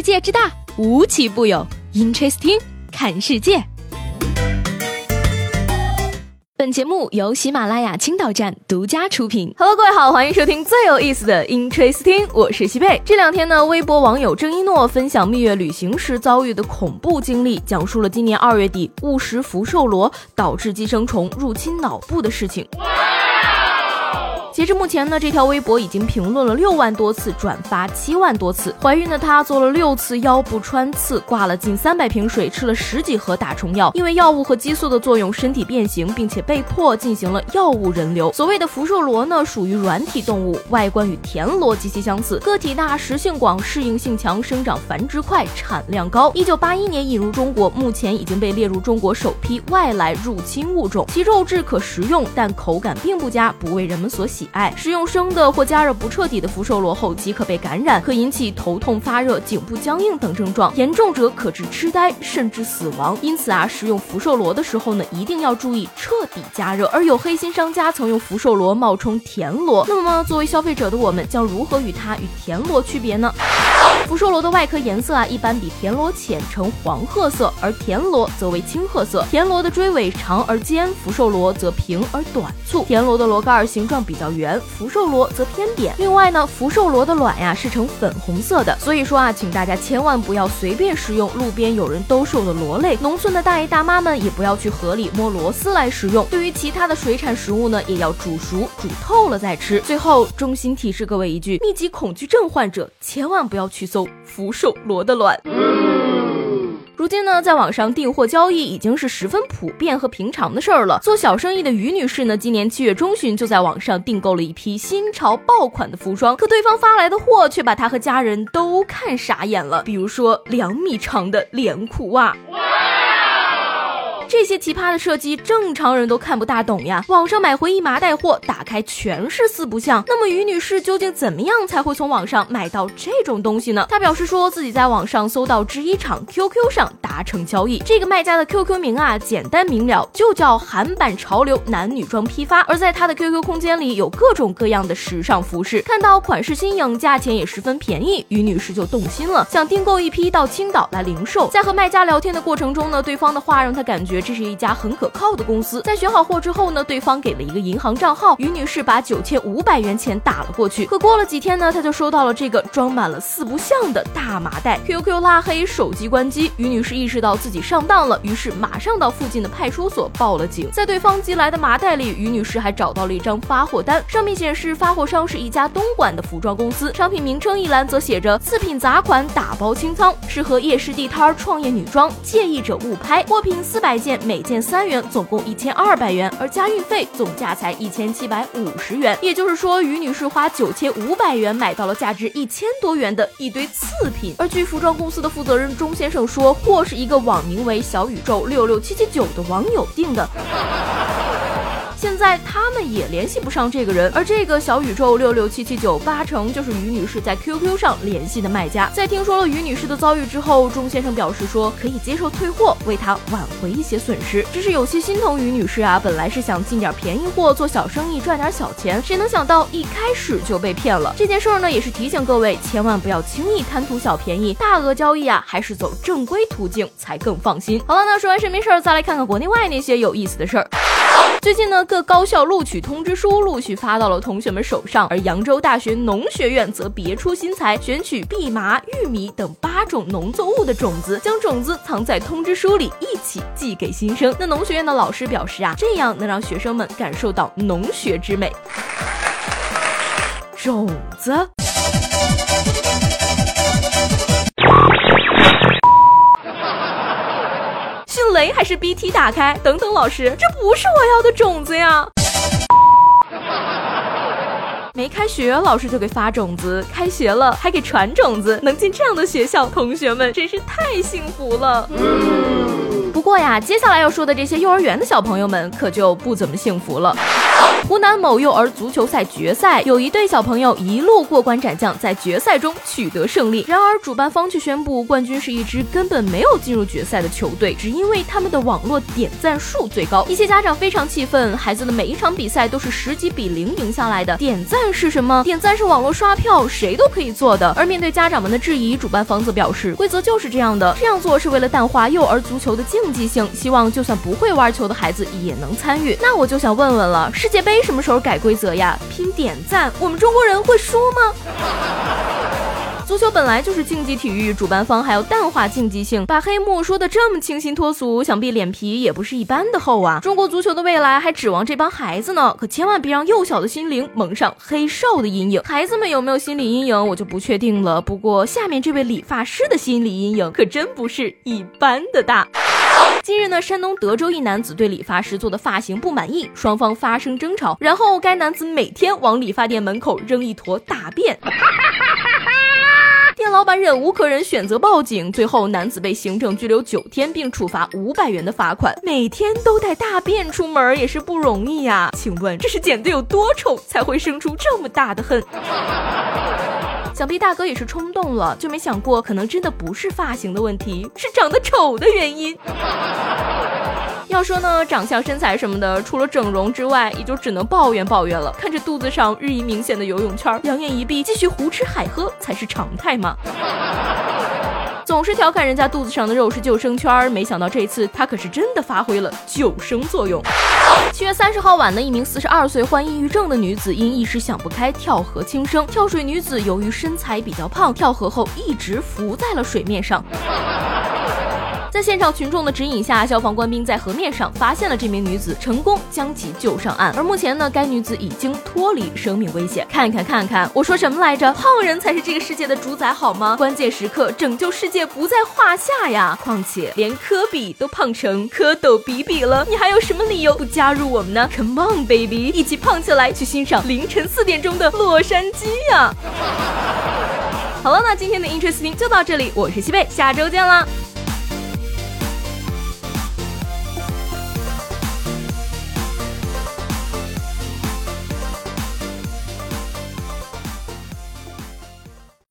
世界之大，无奇不有。Interesting，看世界。本节目由喜马拉雅青岛站独家出品。Hello，各位好，欢迎收听最有意思的 Interesting，我是西贝。这两天呢，微博网友郑一诺分享蜜月旅行时遭遇的恐怖经历，讲述了今年二月底误食福寿螺导致寄生虫入侵脑部的事情。截至目前呢，这条微博已经评论了六万多次，转发七万多次。怀孕的她做了六次腰部穿刺，挂了近三百瓶水，吃了十几盒打虫药。因为药物和激素的作用，身体变形，并且被迫进行了药物人流。所谓的福寿螺呢，属于软体动物，外观与田螺极其相似，个体大，食性广，适应性强，生长繁殖快，产量高。一九八一年引入中国，目前已经被列入中国首批外来入侵物种。其肉质可食用，但口感并不佳，不为人们所喜。哎食用生的或加热不彻底的福寿螺后，即可被感染，可引起头痛、发热、颈部僵硬等症状，严重者可致痴呆甚至死亡。因此啊，食用福寿螺的时候呢，一定要注意彻底加热。而有黑心商家曾用福寿螺冒充田螺，那么作为消费者的我们将如何与它与田螺区别呢？福寿螺的外壳颜色啊，一般比田螺浅，呈黄褐色，而田螺则为青褐色。田螺的追尾长而尖，福寿螺则平而短促。田螺的螺盖形状比较。圆福寿螺则偏扁。另外呢，福寿螺的卵呀是呈粉红色的。所以说啊，请大家千万不要随便食用路边有人兜售的螺类。农村的大爷大妈们也不要去河里摸螺丝来食用。对于其他的水产食物呢，也要煮熟、煮透了再吃。最后，衷心提示各位一句：密集恐惧症患者千万不要去搜福寿螺的卵。如今呢，在网上订货交易已经是十分普遍和平常的事儿了。做小生意的于女士呢，今年七月中旬就在网上订购了一批新潮爆款的服装，可对方发来的货却把她和家人都看傻眼了。比如说两米长的连裤袜。这些奇葩的设计，正常人都看不大懂呀。网上买回一麻袋货，打开全是四不像。那么于女士究竟怎么样才会从网上买到这种东西呢？她表示说自己在网上搜到制衣厂 QQ 上达成交易，这个卖家的 QQ 名啊简单明了，就叫韩版潮流男女装批发。而在他的 QQ 空间里有各种各样的时尚服饰，看到款式新颖，价钱也十分便宜，于女士就动心了，想订购一批到青岛来零售。在和卖家聊天的过程中呢，对方的话让她感觉。这是一家很可靠的公司。在选好货之后呢，对方给了一个银行账号，于女士把九千五百元钱打了过去。可过了几天呢，她就收到了这个装满了四不像的大麻袋。QQ 拉黑，手机关机，于女士意识到自己上当了，于是马上到附近的派出所报了警。在对方寄来的麻袋里，于女士还找到了一张发货单，上面显示发货商是一家东莞的服装公司，商品名称一栏则写着“次品杂款打包清仓，适合夜市地摊创业女装，介意者勿拍”。货品四百件。每件三元，总共一千二百元，而加运费总价才一千七百五十元。也就是说，于女士花九千五百元买到了价值一千多元的一堆次品。而据服装公司的负责人钟先生说，货是一个网名为“小宇宙六六七七九”的网友订的。现在他们也联系不上这个人，而这个小宇宙六六七七九八成就是于女士在 QQ 上联系的卖家。在听说了于女士的遭遇之后，钟先生表示说可以接受退货，为她挽回一些损失。只是有些心疼于女士啊，本来是想进点便宜货做小生意赚点小钱，谁能想到一开始就被骗了。这件事儿呢，也是提醒各位千万不要轻易贪图小便宜，大额交易啊还是走正规途径才更放心。好了，那说完身边事儿，再来看看国内外那些有意思的事儿。最近呢，各高校录取通知书陆续发到了同学们手上，而扬州大学农学院则别出心裁，选取蓖麻、玉米等八种农作物的种子，将种子藏在通知书里，一起寄给新生。那农学院的老师表示啊，这样能让学生们感受到农学之美。种子。雷还是 BT 打开？等等，老师，这不是我要的种子呀！没开学，老师就给发种子；开学了，还给传种子。能进这样的学校，同学们真是太幸福了。不过呀，接下来要说的这些幼儿园的小朋友们可就不怎么幸福了。湖南某幼儿足球赛决赛，有一对小朋友一路过关斩将，在决赛中取得胜利。然而，主办方却宣布，冠军是一支根本没有进入决赛的球队，只因为他们的网络点赞数最高。一些家长非常气愤，孩子的每一场比赛都是十几比零赢下来的，点赞是什么？点赞是网络刷票，谁都可以做的。而面对家长们的质疑，主办方则表示，规则就是这样的，这样做是为了淡化幼儿足球的竞竞技性，希望就算不会玩球的孩子也能参与。那我就想问问了，世界杯？什么时候改规则呀？拼点赞，我们中国人会输吗？足球本来就是竞技体育，主办方还要淡化竞技性，把黑幕说的这么清新脱俗，想必脸皮也不是一般的厚啊！中国足球的未来还指望这帮孩子呢，可千万别让幼小的心灵蒙上黑哨的阴影。孩子们有没有心理阴影，我就不确定了。不过下面这位理发师的心理阴影可真不是一般的大。近日呢，山东德州一男子对理发师做的发型不满意，双方发生争吵，然后该男子每天往理发店门口扔一坨大便，店老板忍无可忍，选择报警，最后男子被行政拘留九天，并处罚五百元的罚款。每天都带大便出门也是不容易呀，请问这是剪得有多丑才会生出这么大的恨？想必大哥也是冲动了，就没想过可能真的不是发型的问题，是长得丑的原因。要说呢，长相、身材什么的，除了整容之外，也就只能抱怨抱怨了。看着肚子上日益明显的游泳圈，两眼一闭，继续胡吃海喝才是常态嘛？总是调侃人家肚子上的肉是救生圈，没想到这次他可是真的发挥了救生作用。七月三十号晚呢，一名四十二岁患抑郁症的女子因一时想不开跳河轻生。跳水女子由于身材比较胖，跳河后一直浮在了水面上。在现场群众的指引下，消防官兵在河面上发现了这名女子，成功将其救上岸。而目前呢，该女子已经脱离生命危险。看看看看，我说什么来着？胖人才是这个世界的主宰，好吗？关键时刻拯救世界不在话下呀！况且连科比都胖成蝌蚪比比了，你还有什么理由不加入我们呢？Come on baby，一起胖起来，去欣赏凌晨四点钟的洛杉矶呀！好了，那今天的 Interesting 就到这里，我是西贝，下周见啦。